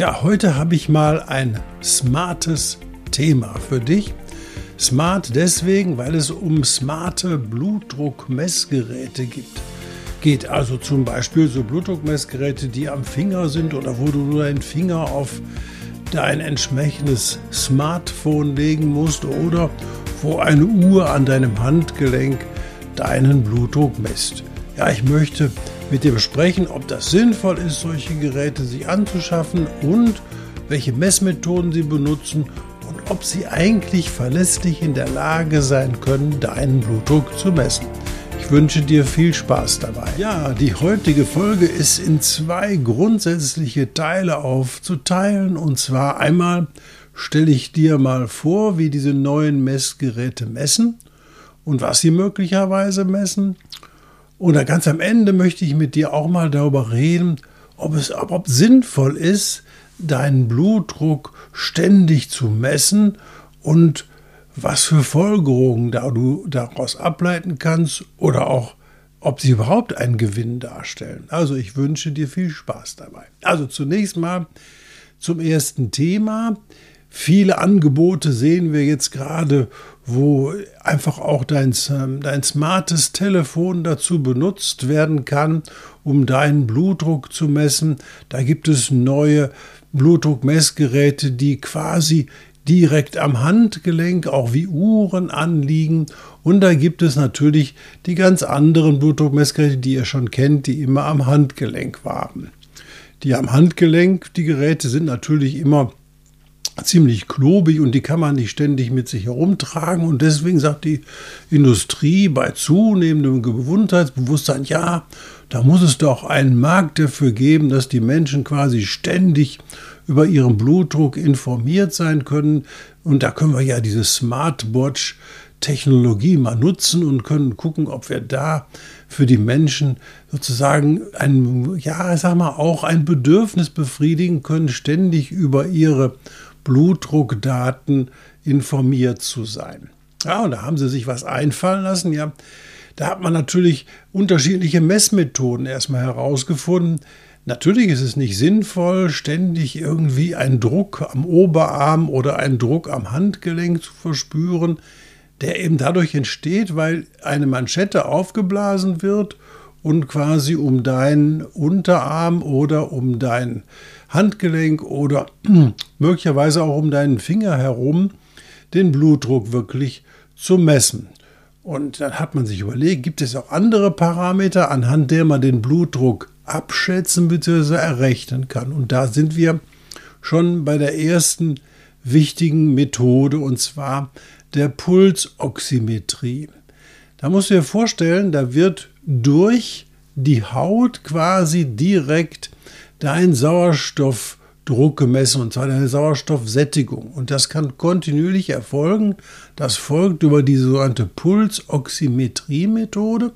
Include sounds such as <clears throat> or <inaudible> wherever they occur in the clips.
Ja, heute habe ich mal ein smartes Thema für dich. Smart deswegen, weil es um smarte Blutdruckmessgeräte gibt. Geht also zum Beispiel so Blutdruckmessgeräte, die am Finger sind oder wo du deinen Finger auf dein entsprechendes Smartphone legen musst oder wo eine Uhr an deinem Handgelenk deinen Blutdruck misst. Ja, ich möchte mit dir besprechen, ob das sinnvoll ist, solche Geräte sich anzuschaffen und welche Messmethoden sie benutzen und ob sie eigentlich verlässlich in der Lage sein können, deinen Blutdruck zu messen. Ich wünsche dir viel Spaß dabei. Ja, die heutige Folge ist in zwei grundsätzliche Teile aufzuteilen. Und zwar einmal stelle ich dir mal vor, wie diese neuen Messgeräte messen und was sie möglicherweise messen. Und ganz am Ende möchte ich mit dir auch mal darüber reden, ob es ob sinnvoll ist, deinen Blutdruck ständig zu messen und was für Folgerungen da du daraus ableiten kannst oder auch ob sie überhaupt einen Gewinn darstellen. Also ich wünsche dir viel Spaß dabei. Also zunächst mal zum ersten Thema. Viele Angebote sehen wir jetzt gerade, wo einfach auch dein, dein smartes Telefon dazu benutzt werden kann, um deinen Blutdruck zu messen. Da gibt es neue Blutdruckmessgeräte, die quasi direkt am Handgelenk, auch wie Uhren anliegen. Und da gibt es natürlich die ganz anderen Blutdruckmessgeräte, die ihr schon kennt, die immer am Handgelenk waren. Die am Handgelenk, die Geräte sind natürlich immer ziemlich klobig und die kann man nicht ständig mit sich herumtragen. Und deswegen sagt die Industrie bei zunehmendem Gesundheitsbewusstsein, ja, da muss es doch einen Markt dafür geben, dass die Menschen quasi ständig über ihren Blutdruck informiert sein können. Und da können wir ja diese Smartwatch Technologie mal nutzen und können gucken, ob wir da für die Menschen sozusagen ein, ja, sag mal, auch ein Bedürfnis befriedigen können, ständig über ihre Blutdruckdaten informiert zu sein. Ja, und da haben sie sich was einfallen lassen. Ja, da hat man natürlich unterschiedliche Messmethoden erstmal herausgefunden. Natürlich ist es nicht sinnvoll, ständig irgendwie einen Druck am Oberarm oder einen Druck am Handgelenk zu verspüren, der eben dadurch entsteht, weil eine Manschette aufgeblasen wird und quasi um deinen Unterarm oder um dein Handgelenk oder <clears throat> möglicherweise auch um deinen Finger herum den Blutdruck wirklich zu messen. Und dann hat man sich überlegt, gibt es auch andere Parameter, anhand der man den Blutdruck abschätzen bzw. errechnen kann. Und da sind wir schon bei der ersten wichtigen Methode und zwar der Pulsoximetrie. Da musst du dir vorstellen, da wird durch die Haut quasi direkt dein Sauerstoffdruck gemessen, und zwar deine Sauerstoffsättigung. Und das kann kontinuierlich erfolgen. Das folgt über die sogenannte Pulsoximetrie-Methode.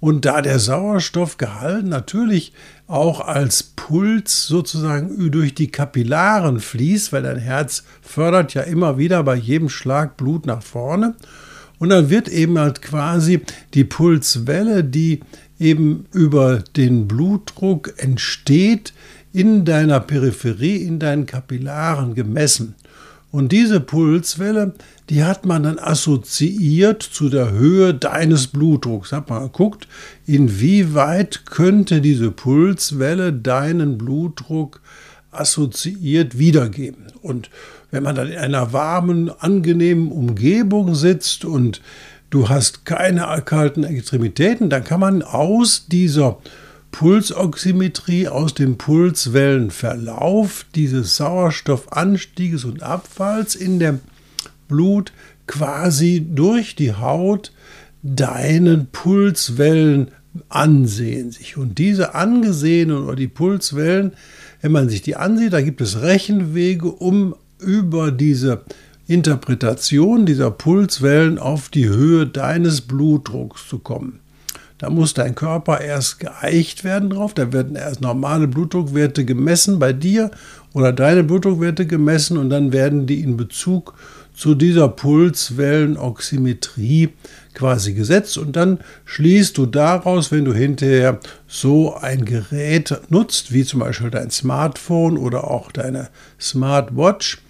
Und da der Sauerstoffgehalt natürlich auch als Puls sozusagen durch die Kapillaren fließt, weil dein Herz fördert ja immer wieder bei jedem Schlag Blut nach vorne. Und dann wird eben halt quasi die Pulswelle, die eben über den Blutdruck entsteht, in deiner Peripherie, in deinen Kapillaren gemessen. Und diese Pulswelle, die hat man dann assoziiert zu der Höhe deines Blutdrucks. Hat man geguckt, inwieweit könnte diese Pulswelle deinen Blutdruck assoziiert wiedergeben. Und wenn man dann in einer warmen, angenehmen Umgebung sitzt und du hast keine kalten Extremitäten, dann kann man aus dieser Pulsoximetrie, aus dem Pulswellenverlauf dieses Sauerstoffanstieges und Abfalls in dem Blut quasi durch die Haut deinen Pulswellenbereich ansehen sich. Und diese angesehenen oder die Pulswellen, wenn man sich die ansieht, da gibt es Rechenwege, um über diese Interpretation dieser Pulswellen auf die Höhe deines Blutdrucks zu kommen. Da muss dein Körper erst geeicht werden drauf, da werden erst normale Blutdruckwerte gemessen bei dir oder deine Blutdruckwerte gemessen und dann werden die in Bezug zu dieser Pulswellenoximetrie quasi gesetzt und dann schließt du daraus, wenn du hinterher so ein Gerät nutzt, wie zum Beispiel dein Smartphone oder auch deine Smartwatch,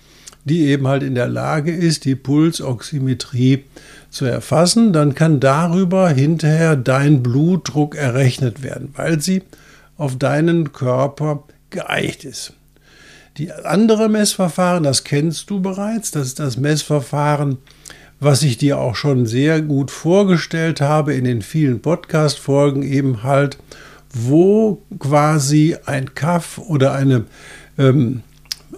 die eben halt in der Lage ist, die Pulsoximetrie zu erfassen, dann kann darüber hinterher dein Blutdruck errechnet werden, weil sie auf deinen Körper geeicht ist. Die andere Messverfahren, das kennst du bereits, das ist das Messverfahren, was ich dir auch schon sehr gut vorgestellt habe in den vielen Podcast-Folgen, eben halt, wo quasi ein Kaff oder eine ähm,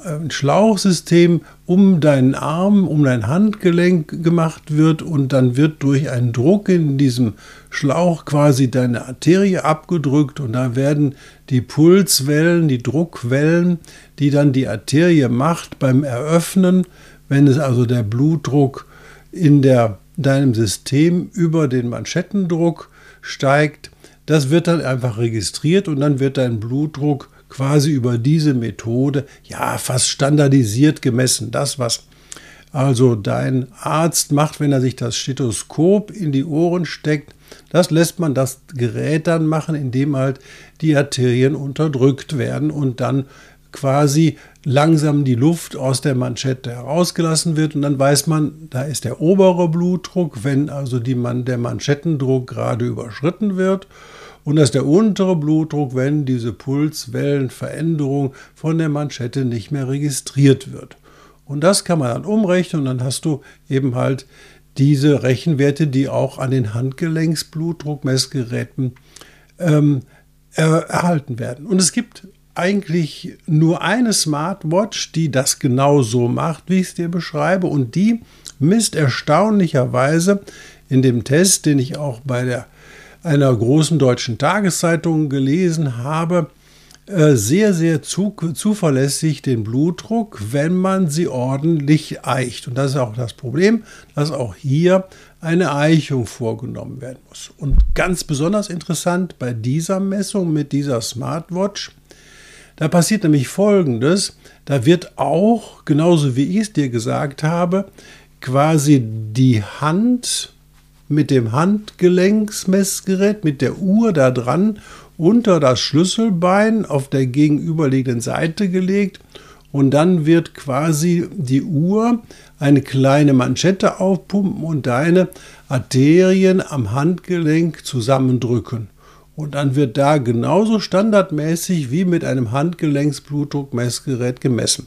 ein Schlauchsystem um deinen Arm, um dein Handgelenk gemacht wird und dann wird durch einen Druck in diesem Schlauch quasi deine Arterie abgedrückt und da werden die Pulswellen, die Druckwellen, die dann die Arterie macht beim Eröffnen, wenn es also der Blutdruck in der, deinem System über den Manschettendruck steigt, das wird dann einfach registriert und dann wird dein Blutdruck quasi über diese Methode ja fast standardisiert gemessen. Das, was also dein Arzt macht, wenn er sich das Stethoskop in die Ohren steckt, das lässt man das Gerät dann machen, indem halt die Arterien unterdrückt werden und dann quasi langsam die Luft aus der Manschette herausgelassen wird und dann weiß man, da ist der obere Blutdruck, wenn also die Man der Manschettendruck gerade überschritten wird und dass der untere Blutdruck, wenn diese Pulswellenveränderung von der Manschette nicht mehr registriert wird. Und das kann man dann umrechnen und dann hast du eben halt diese Rechenwerte, die auch an den Handgelenksblutdruckmessgeräten ähm, er, erhalten werden. Und es gibt eigentlich nur eine Smartwatch, die das genau so macht, wie ich es dir beschreibe. Und die misst erstaunlicherweise in dem Test, den ich auch bei der einer großen deutschen Tageszeitung gelesen habe, äh, sehr, sehr zu, zuverlässig den Blutdruck, wenn man sie ordentlich eicht. Und das ist auch das Problem, dass auch hier eine Eichung vorgenommen werden muss. Und ganz besonders interessant bei dieser Messung mit dieser Smartwatch, da passiert nämlich Folgendes, da wird auch, genauso wie ich es dir gesagt habe, quasi die Hand mit dem Handgelenksmessgerät, mit der Uhr da dran, unter das Schlüsselbein auf der gegenüberliegenden Seite gelegt und dann wird quasi die Uhr eine kleine Manschette aufpumpen und deine Arterien am Handgelenk zusammendrücken. Und dann wird da genauso standardmäßig wie mit einem Handgelenksblutdruckmessgerät gemessen.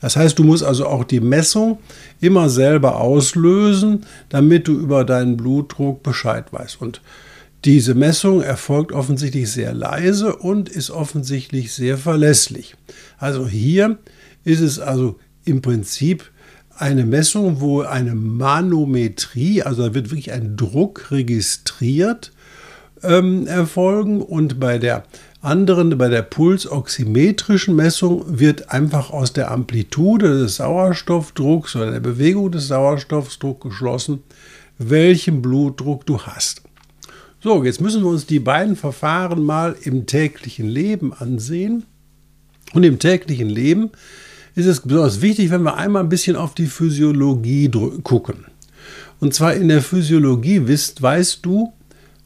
Das heißt, du musst also auch die Messung immer selber auslösen, damit du über deinen Blutdruck Bescheid weißt. Und diese Messung erfolgt offensichtlich sehr leise und ist offensichtlich sehr verlässlich. Also hier ist es also im Prinzip eine Messung, wo eine Manometrie, also da wird wirklich ein Druck registriert, ähm, erfolgen und bei der anderen, bei der pulsoximetrischen Messung wird einfach aus der Amplitude des Sauerstoffdrucks oder der Bewegung des Sauerstoffdrucks geschlossen, welchen Blutdruck du hast. So, jetzt müssen wir uns die beiden Verfahren mal im täglichen Leben ansehen. Und im täglichen Leben ist es besonders wichtig, wenn wir einmal ein bisschen auf die Physiologie gucken. Und zwar in der Physiologie wisst, weißt du,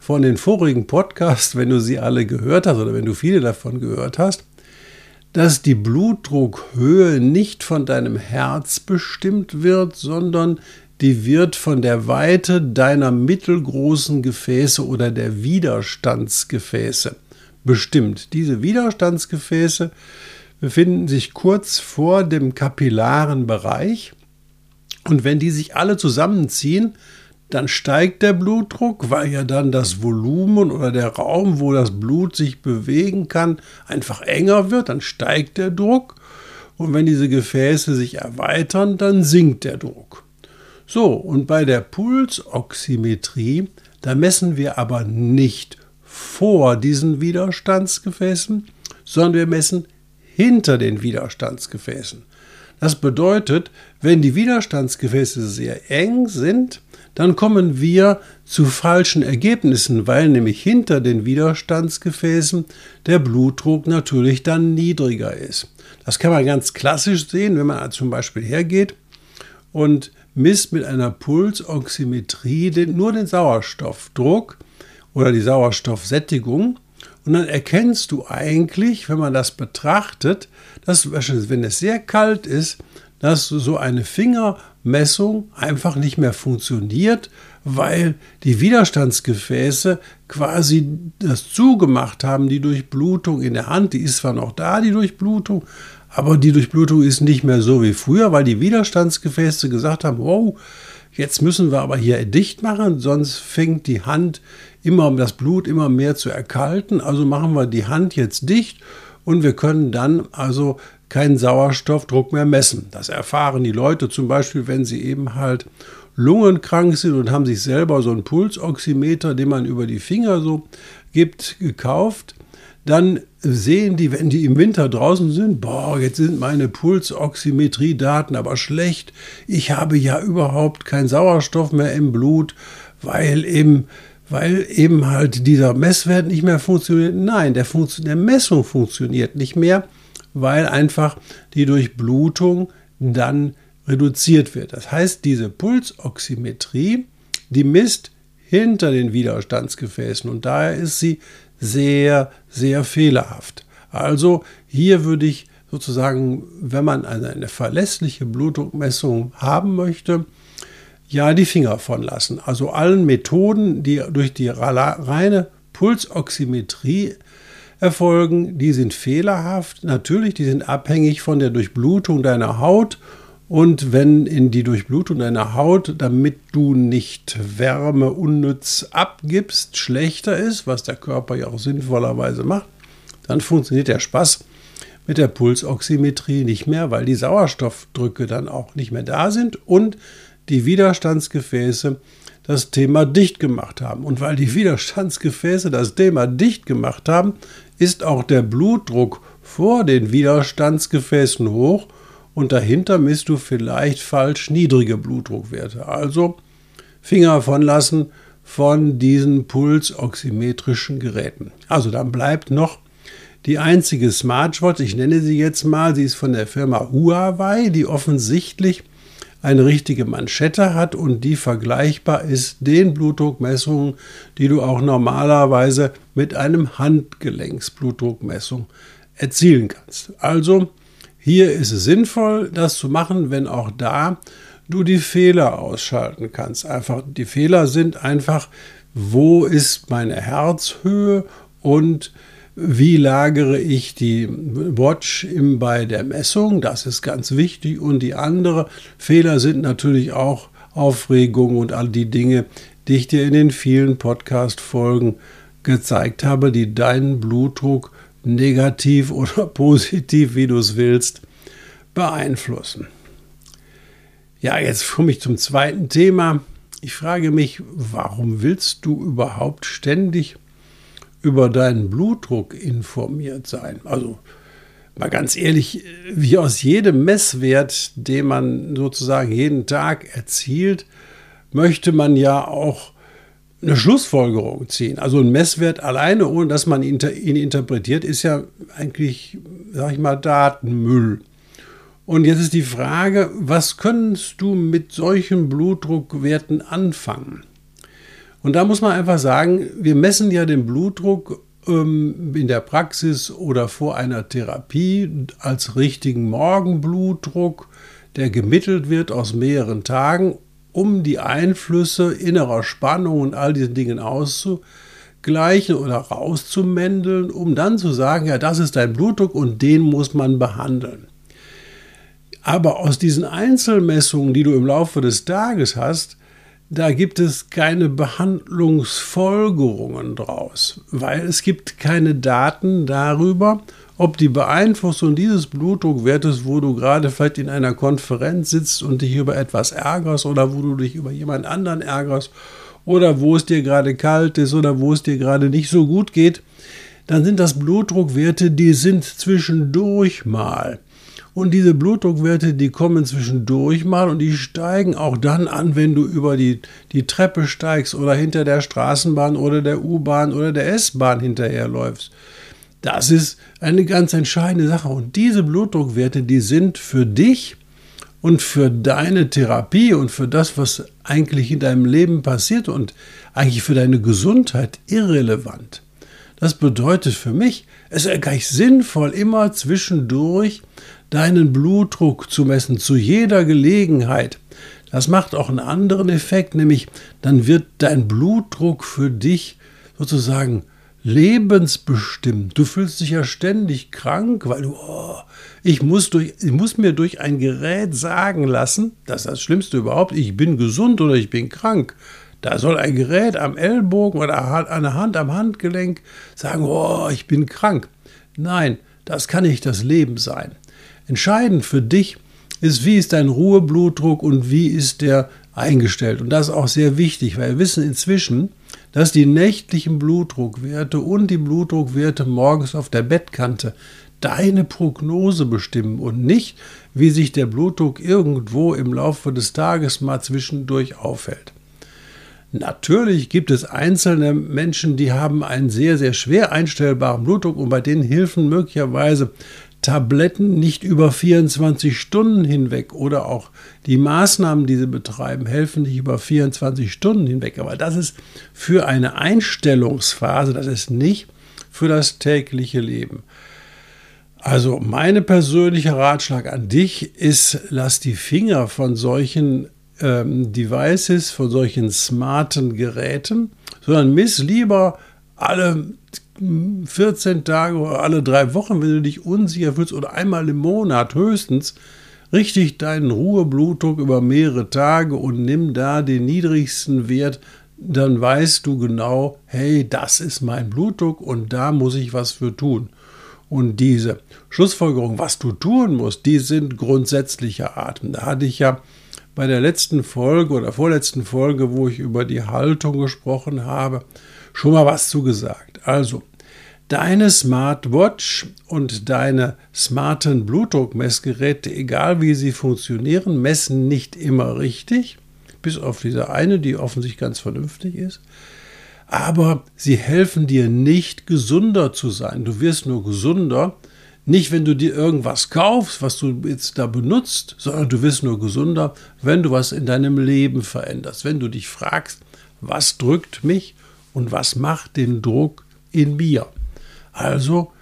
von den vorigen Podcasts, wenn du sie alle gehört hast oder wenn du viele davon gehört hast, dass die Blutdruckhöhe nicht von deinem Herz bestimmt wird, sondern die wird von der Weite deiner mittelgroßen Gefäße oder der Widerstandsgefäße bestimmt. Diese Widerstandsgefäße befinden sich kurz vor dem kapillaren Bereich und wenn die sich alle zusammenziehen, dann steigt der Blutdruck, weil ja dann das Volumen oder der Raum, wo das Blut sich bewegen kann, einfach enger wird, dann steigt der Druck. Und wenn diese Gefäße sich erweitern, dann sinkt der Druck. So, und bei der Pulsoximetrie, da messen wir aber nicht vor diesen Widerstandsgefäßen, sondern wir messen hinter den Widerstandsgefäßen. Das bedeutet, wenn die Widerstandsgefäße sehr eng sind, dann kommen wir zu falschen Ergebnissen, weil nämlich hinter den Widerstandsgefäßen der Blutdruck natürlich dann niedriger ist. Das kann man ganz klassisch sehen, wenn man zum Beispiel hergeht und misst mit einer Pulsoximetrie den, nur den Sauerstoffdruck oder die Sauerstoffsättigung. Und dann erkennst du eigentlich, wenn man das betrachtet, dass, wenn es sehr kalt ist, dass so eine Fingermessung einfach nicht mehr funktioniert, weil die Widerstandsgefäße quasi das zugemacht haben, die Durchblutung in der Hand, die ist zwar noch da, die Durchblutung, aber die Durchblutung ist nicht mehr so wie früher, weil die Widerstandsgefäße gesagt haben, wow, jetzt müssen wir aber hier dicht machen, sonst fängt die Hand immer das Blut immer mehr zu erkalten, also machen wir die Hand jetzt dicht und wir können dann also keinen Sauerstoffdruck mehr messen. Das erfahren die Leute zum Beispiel, wenn sie eben halt lungenkrank sind und haben sich selber so einen Pulsoximeter, den man über die Finger so gibt, gekauft. Dann sehen die, wenn die im Winter draußen sind, boah, jetzt sind meine Pulsoximetriedaten aber schlecht. Ich habe ja überhaupt keinen Sauerstoff mehr im Blut, weil eben, weil eben halt dieser Messwert nicht mehr funktioniert. Nein, der, Funktio der Messung funktioniert nicht mehr weil einfach die Durchblutung dann reduziert wird. Das heißt, diese Pulsoximetrie, die misst hinter den Widerstandsgefäßen und daher ist sie sehr, sehr fehlerhaft. Also hier würde ich sozusagen, wenn man eine, verlässliche Blutdruckmessung haben möchte, ja die Finger von lassen. Also allen Methoden, die durch die reine Pulsoximetrie erfolgen, die sind fehlerhaft. Natürlich, die sind abhängig von der Durchblutung deiner Haut. Und wenn in die Durchblutung deiner Haut, damit du nicht Wärme unnütz abgibst, schlechter ist, was der Körper ja auch sinnvollerweise macht, dann funktioniert der Spaß mit der Pulsoximetrie nicht mehr, weil die Sauerstoffdrücke dann auch nicht mehr da sind und die Widerstandsgefäße das Thema dicht gemacht haben. Und weil die Widerstandsgefäße das Thema dicht gemacht haben, ist auch der Blutdruck vor den Widerstandsgefäßen hoch und dahinter misst du vielleicht falsch niedrige Blutdruckwerte. Also Finger von lassen von diesen pulsoximetrischen Geräten. Also dann bleibt noch die einzige Smartwatch, ich nenne sie jetzt mal, sie ist von der Firma Huawei, die offensichtlich eine richtige Manschette hat und die vergleichbar ist den Blutdruckmessungen, die du auch normalerweise mit einem Handgelenksblutdruckmessung erzielen kannst. Also hier ist es sinnvoll, das zu machen, wenn auch da du die Fehler ausschalten kannst. Einfach die Fehler sind einfach, wo ist meine Herzhöhe und wie lagere ich die Watch im, bei der Messung? Das ist ganz wichtig. Und die anderen Fehler sind natürlich auch Aufregung und all die Dinge, die ich dir in den vielen Podcast-Folgen gezeigt habe, die deinen Blutdruck negativ <laughs> oder positiv, wie du es willst, beeinflussen. Ja, jetzt komme ich zum zweiten Thema. Ich frage mich, warum willst du überhaupt ständig über deinen Blutdruck informiert sein. Also mal ganz ehrlich, wie aus jedem Messwert, den man sozusagen jeden Tag erzielt, möchte man ja auch eine Schlussfolgerung ziehen. Also ein Messwert alleine, ohne dass man ihn, interpretiert, ist ja eigentlich, sag ich mal, Datenmüll. Und jetzt ist die Frage, was könntest du mit solchen Blutdruckwerten anfangen? Und da muss man einfach sagen, wir messen ja den Blutdruck ähm, in der Praxis oder vor einer Therapie als richtigen Morgenblutdruck, der gemittelt wird aus mehreren Tagen, um die Einflüsse innerer Spannung und all diesen Dingen auszugleichen oder rauszumändeln, um dann zu sagen, ja, das ist dein Blutdruck und den muss man behandeln. Aber aus diesen Einzelmessungen, die du im Laufe des Tages hast, da gibt es keine Behandlungsfolgerungen draus, weil es gibt keine Daten darüber, ob die Beeinflussung dieses Blutdruckwertes, wo du gerade vielleicht in einer Konferenz sitzt und dich über etwas ärgerst oder wo du dich über jemand anderen ärgerst oder wo es dir gerade kalt ist oder wo es dir gerade nicht so gut geht, dann sind das Blutdruckwerte, die sind zwischendurch mal. Und diese Blutdruckwerte, die kommen zwischendurch mal und die steigen auch dann an, wenn du über die, die Treppe steigst oder hinter der Straßenbahn oder der U-Bahn oder der S-Bahn hinterherläufst. Das ist eine ganz entscheidende Sache. Und diese Blutdruckwerte, die sind für dich und für deine Therapie und für das, was eigentlich in deinem Leben passiert und eigentlich für deine Gesundheit irrelevant. Das bedeutet für mich, es ist eigentlich sinnvoll, immer zwischendurch deinen Blutdruck zu messen, zu jeder Gelegenheit. Das macht auch einen anderen Effekt, nämlich dann wird dein Blutdruck für dich sozusagen lebensbestimmt. Du fühlst dich ja ständig krank, weil du, oh, ich, muss durch, ich muss mir durch ein Gerät sagen lassen, das ist das Schlimmste überhaupt, ich bin gesund oder ich bin krank. Da soll ein Gerät am Ellbogen oder der Hand am Handgelenk sagen, oh, ich bin krank. Nein, das kann nicht das Leben sein. Entscheidend für dich ist, wie ist dein Ruheblutdruck und wie ist der eingestellt. Und das ist auch sehr wichtig, weil wir wissen inzwischen, dass die nächtlichen Blutdruckwerte und die Blutdruckwerte morgens auf der Bettkante deine Prognose bestimmen und nicht, wie sich der Blutdruck irgendwo im Laufe des Tages mal zwischendurch aufhält. Natürlich gibt es einzelne Menschen, die haben einen sehr, sehr schwer einstellbaren Blutdruck und bei denen helfen möglicherweise Tabletten nicht über 24 Stunden hinweg oder auch die Maßnahmen, die sie betreiben, helfen nicht über 24 Stunden hinweg. Aber das ist für eine Einstellungsphase, das ist nicht für das tägliche Leben. Also mein persönlicher Ratschlag an dich ist, lass die Finger von solchen ähm, Devices, von solchen smarten Geräten, sondern miss lieber alle 14 Tage oder alle drei Wochen, wenn du dich unsicher fühlst, oder einmal im Monat höchstens, richtig deinen Ruheblutdruck über mehrere Tage und nimm da den niedrigsten Wert, dann weißt du genau, hey, das ist mein Blutdruck und da muss ich was für tun. Und diese Schlussfolgerung, was du tun musst, die sind grundsätzlicher Art. Da hatte ich ja bei der letzten Folge oder vorletzten Folge, wo ich über die Haltung gesprochen habe, schon mal was zugesagt. Also, deine Smartwatch und deine smarten Blutdruckmessgeräte, egal wie sie funktionieren, messen nicht immer richtig, bis auf diese eine, die offensichtlich ganz vernünftig ist. Aber sie helfen dir nicht gesunder zu sein. Du wirst nur gesunder, nicht wenn du dir irgendwas kaufst, was du jetzt da benutzt, sondern du wirst nur gesunder, wenn du was in deinem Leben veränderst. Wenn du dich fragst, was drückt mich und was macht den Druck in mir. Also,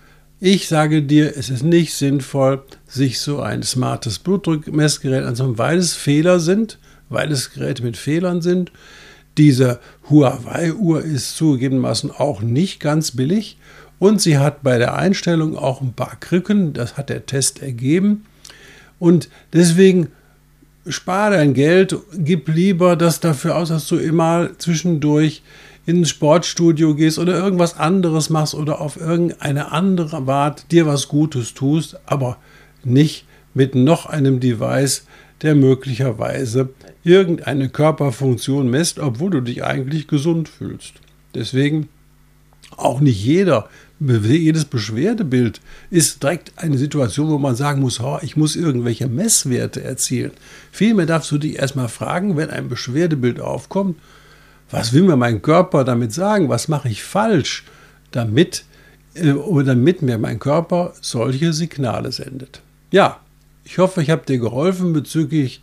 ich sage dir, es ist nicht sinnvoll, sich so ein smartes Blutdruckmessgerät anzuschauen, weil es Fehler sind, weil es Geräte mit Fehlern sind. Diese Huawei-Uhr ist zugegebenermaßen auch nicht ganz billig und sie hat bei der Einstellung auch ein paar Krücken, das hat der Test ergeben. Und deswegen spare dein Geld, gib lieber das dafür aus, dass du immer zwischendurch ins Sportstudio gehst oder irgendwas anderes machst oder auf irgendeine andere Art dir was Gutes tust, aber nicht mit noch einem Device, der möglicherweise irgendeine Körperfunktion messt, obwohl du dich eigentlich gesund fühlst. Deswegen auch nicht jeder, jedes Beschwerdebild ist direkt eine Situation, wo man sagen muss, oh, ich muss irgendwelche Messwerte erzielen. Vielmehr darfst du dich erstmal fragen, wenn ein Beschwerdebild aufkommt, was will mir mein Körper damit sagen? Was mache ich falsch, damit, äh, damit mir mein Körper solche Signale sendet? Ja, ich hoffe, ich habe dir geholfen bezüglich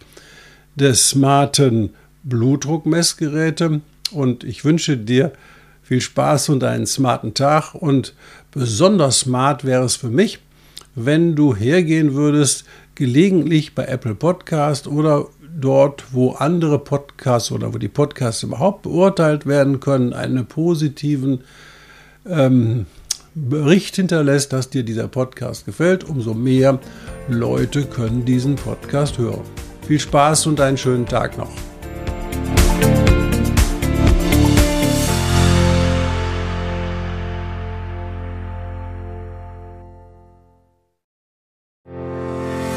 des smarten Blutdruckmessgeräte und ich wünsche dir viel Spaß und einen smarten Tag und besonders smart wäre es für mich, wenn du hergehen würdest, gelegentlich bei Apple Podcast oder dort, wo andere Podcasts oder wo die Podcasts überhaupt beurteilt werden können, einen positiven ähm, Bericht hinterlässt, dass dir dieser Podcast gefällt, umso mehr Leute können diesen Podcast hören. Viel Spaß und einen schönen Tag noch.